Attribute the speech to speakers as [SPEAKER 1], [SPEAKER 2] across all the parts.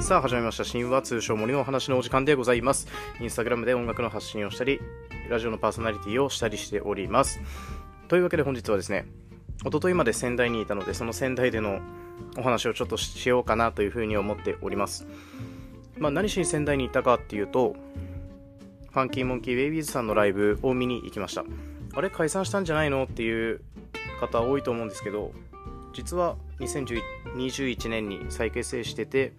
[SPEAKER 1] さあ始まりました。神話通称森のお話のお時間でございます。インスタグラムで音楽の発信をしたりラジオのパーソナリティをしたりしております。というわけで本日はですね一昨日まで仙台にいたのでその仙台でのお話をちょっとしようかなというふうに思っております。まあ何しに仙台に行ったかっていうとファンキーモンキーベイビーズさんのライブを見に行きました。あれ解散したんじゃないのっていう方多いと思うんですけど実は2021年に再結成してて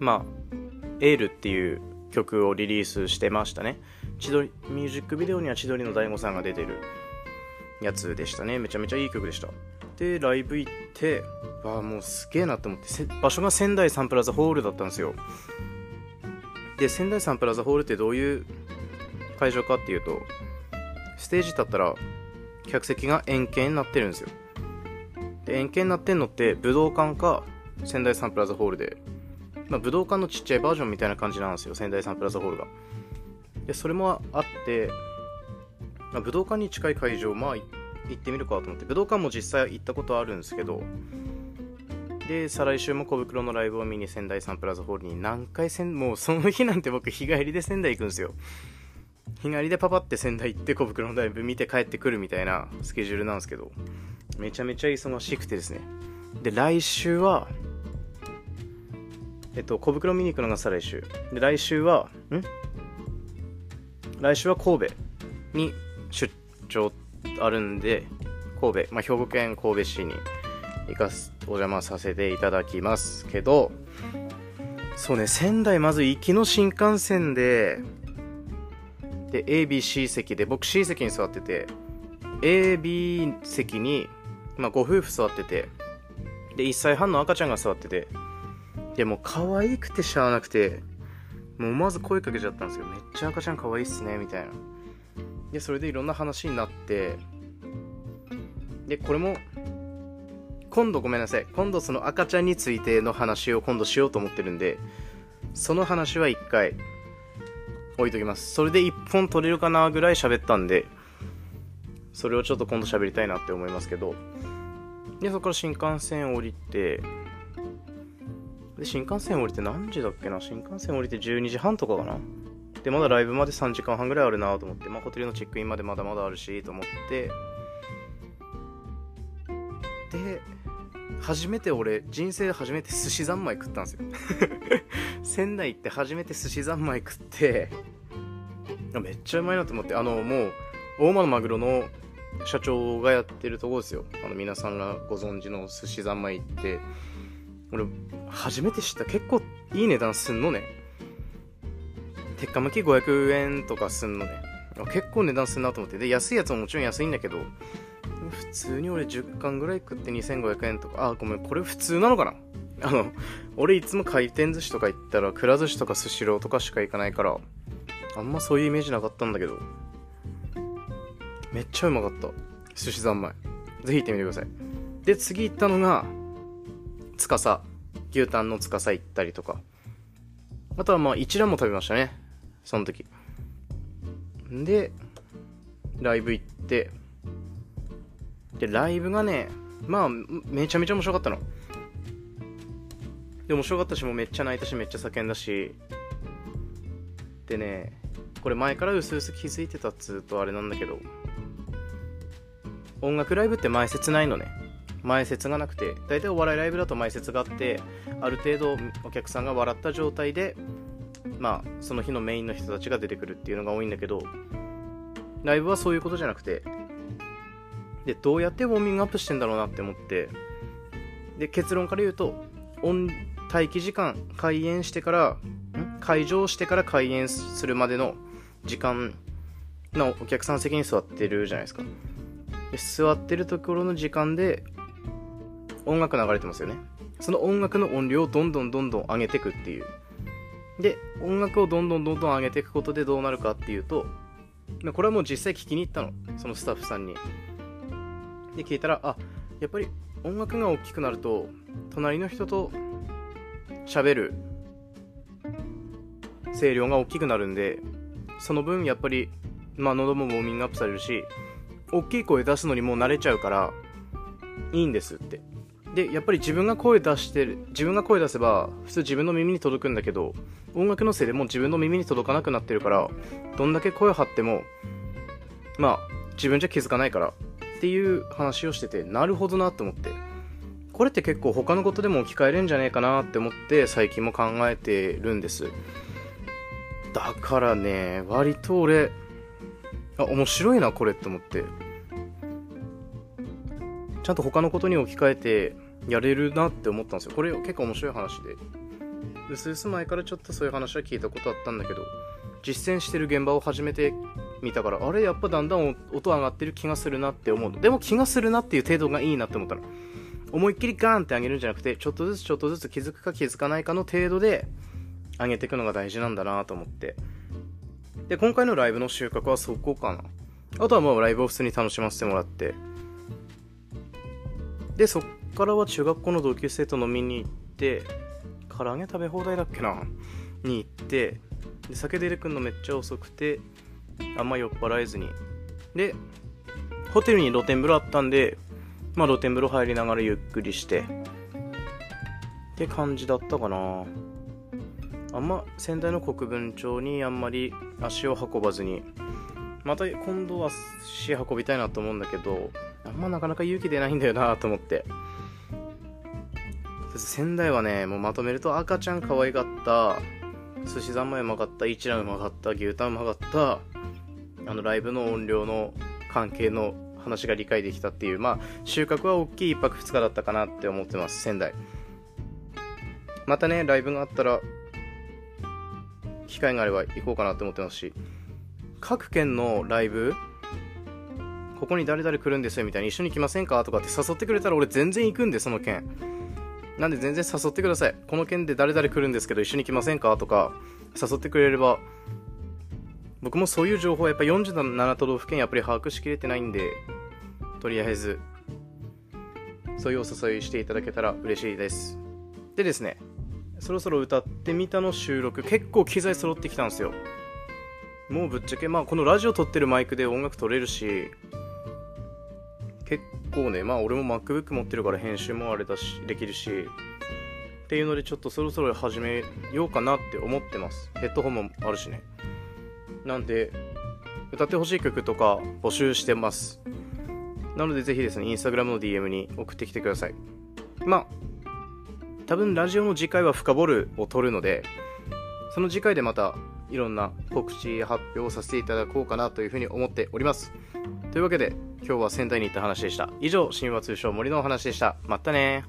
[SPEAKER 1] まあ「エール」っていう曲をリリースしてましたね。千鳥ミュージックビデオには千鳥の大悟さんが出てるやつでしたね。めちゃめちゃいい曲でした。でライブ行ってわあもうすげえなって思って場所が仙台サンプラザホールだったんですよ。で仙台サンプラザホールってどういう会場かっていうとステージ立ったら客席が円形になってるんですよ。で円形になってんのって武道館か仙台サンプラザホールで、まあ、武道館のちっちゃいバージョンみたいな感じなんですよ仙台サンプラザホールが。でそれもあって、まあ、武道館に近い会場まあ行ってみるかと思って武道館も実際行ったことあるんですけどで再来週も小袋のライブを見に仙台サンプラザホールに何回せんもうその日なんて僕日帰りで仙台行くんですよ。日帰りでパパって仙台行って小袋のライブ見て帰ってくるみたいなスケジュールなんですけどめちゃめちゃ忙しくてですね。で来週はえっと小袋見に行くのが再来週。で来週はん？来週は神戸に出張あるんで神戸、まあ、兵庫県神戸市に行かすお邪魔させていただきますけどそうね仙台まず行きの新幹線でで ABC 席で僕 C 席に座ってて AB 席に、まあ、ご夫婦座っててで1歳半の赤ちゃんが座っててでも可愛くてしゃあなくてもうまず声かけちゃったんですよ。めっちゃ赤ちゃん可愛いっすねみたいな。でそれでいろんな話になってでこれも今度ごめんなさい。今度その赤ちゃんについての話を今度しようと思ってるんでその話は一回置いときます。それで1本取れるかなぐらい喋ったんでそれをちょっと今度喋りたいなって思いますけどでそこから新幹線降りてで新幹線降りて何時だっけな？新幹線降りて12時半とかかな？でまだライブまで3時間半ぐらいあるなと思って、まあ、ホテルのチェックインまでまだまだあるしと思って。で初めて俺人生で初めて寿司三昧食ったんですよ。仙台行って初めて寿司三昧食ってめっちゃうまいなと思ってあのもう大間のマグロの社長がやってるとこですよ。あの皆さんがご存知の寿司三昧って。俺初めて知った。結構いい値段すんのね。鉄火向き500円とかすんのね。結構値段すんなと思って。で安いやつももちろん安いんだけど普通に俺10貫ぐらい食って2500円とか。あごめん。これ普通なのかな？あの俺いつも回転寿司とか行ったらくら寿司とかスシローとかしか行かないからあんまそういうイメージなかったんだけどめっちゃうまかった。寿司三昧。ぜひ行ってみてください。で次行ったのが司牛タンの司行ったりとか。あとはまあ一蘭も食べましたね。その時。でライブ行って。でライブがねまあめちゃめちゃ面白かったの。で面白かったしもうめっちゃ泣いたしめっちゃ叫んだし。でねこれ前からうすうす気づいてたっつうとあれなんだけど。音楽ライブって前説ないのね。前説がなくて大体お笑いライブだと前説があってある程度お客さんが笑った状態でまあその日のメインの人たちが出てくるっていうのが多いんだけどライブはそういうことじゃなくてでどうやってウォーミングアップしてんだろうなって思ってで結論から言うと待機時間開演してから会場してから開演するまでの時間のお客さん席に座ってるじゃないですか。で座ってるところの時間で音楽流れてますよね。その音楽の音量をどんどんどんどん上げていくっていう。で音楽をどんどんどんどん上げていくことでどうなるかっていうとこれはもう実際聞きに行ったの。そのスタッフさんに。で聞いたらあやっぱり音楽が大きくなると隣の人と喋る声量が大きくなるんでその分やっぱりまあ喉もウォーミングアップされるし大きい声出すのにもう慣れちゃうからいいんですって。でやっぱり自分が声出してる自分が声出せば普通自分の耳に届くんだけど音楽のせいでもう自分の耳に届かなくなってるからどんだけ声張ってもまあ自分じゃ気づかないからっていう話をしててなるほどなって思って。これって結構他のことでも置き換えれんじゃねえかなって思って最近も考えてるんです。だからね割と俺あ面白いなこれって思って。ちゃんと他のことに置き換えてやれるなって思ったんですよ。これ結構面白い話で。うすうす前からちょっとそういう話は聞いたことあったんだけど実践してる現場を初めて見たからあれやっぱだんだん音上がってる気がするなって思うの。でも気がするなっていう程度がいいなって思ったの。思いっきりガーンって上げるんじゃなくてちょっとずつちょっとずつ気づくか気づかないかの程度で上げていくのが大事なんだなと思って。で今回のライブの収穫はそこかな。あとはもうライブを普通に楽しませてもらってでそっからは中学校の同級生と飲みに行って唐揚げ食べ放題だっけな？に行ってで酒出てくんのめっちゃ遅くてあんま酔っ払えずに。でホテルに露天風呂あったんでまあ露天風呂入りながらゆっくりして。って感じだったかな。あんま仙台の国分町にあんまり足を運ばずにまた今度は足運びたいなと思うんだけどあんまなかなか勇気出ないんだよなと思って。仙台はねもうまとめると赤ちゃん可愛かった。寿司三昧うまかった。一蘭うまかった。牛タンうまかった。あのライブの音量の関係の話が理解できたっていう。まあ収穫は大きい1泊2日だったかなって思ってます仙台またねライブがあったら機会があれば行こうかなって思ってますし各県のライブここに誰々来るんですよみたいに一緒に来ませんか？とかって誘ってくれたら俺全然行くんでその県なんで全然誘ってください。この県で誰々来るんですけど一緒に来ませんか？とか誘ってくれれば僕もそういう情報はやっぱ47都道府県やっぱり把握しきれてないんでとりあえずそういうお誘いしていただけたら嬉しいです。でですねそろそろ歌ってみたの収録結構機材揃ってきたんですよ。もうぶっちゃけまあこのラジオ撮ってるマイクで音楽撮れるし結構ねまあ俺も MacBook 持ってるから編集もあれだしできるしっていうのでちょっとそろそろ始めようかなって思ってます。ヘッドホンもあるしね。なんで歌ってほしい曲とか募集してます。なのでぜひですねインスタグラムの DM に送ってきてください。まあ多分ラジオの次回は深掘るを撮るのでその次回でまたいろんな告知発表をさせていただこうかなというふうに思っております。というわけで今日は仙台に行った話でした。以上神話通称森のお話でした。またね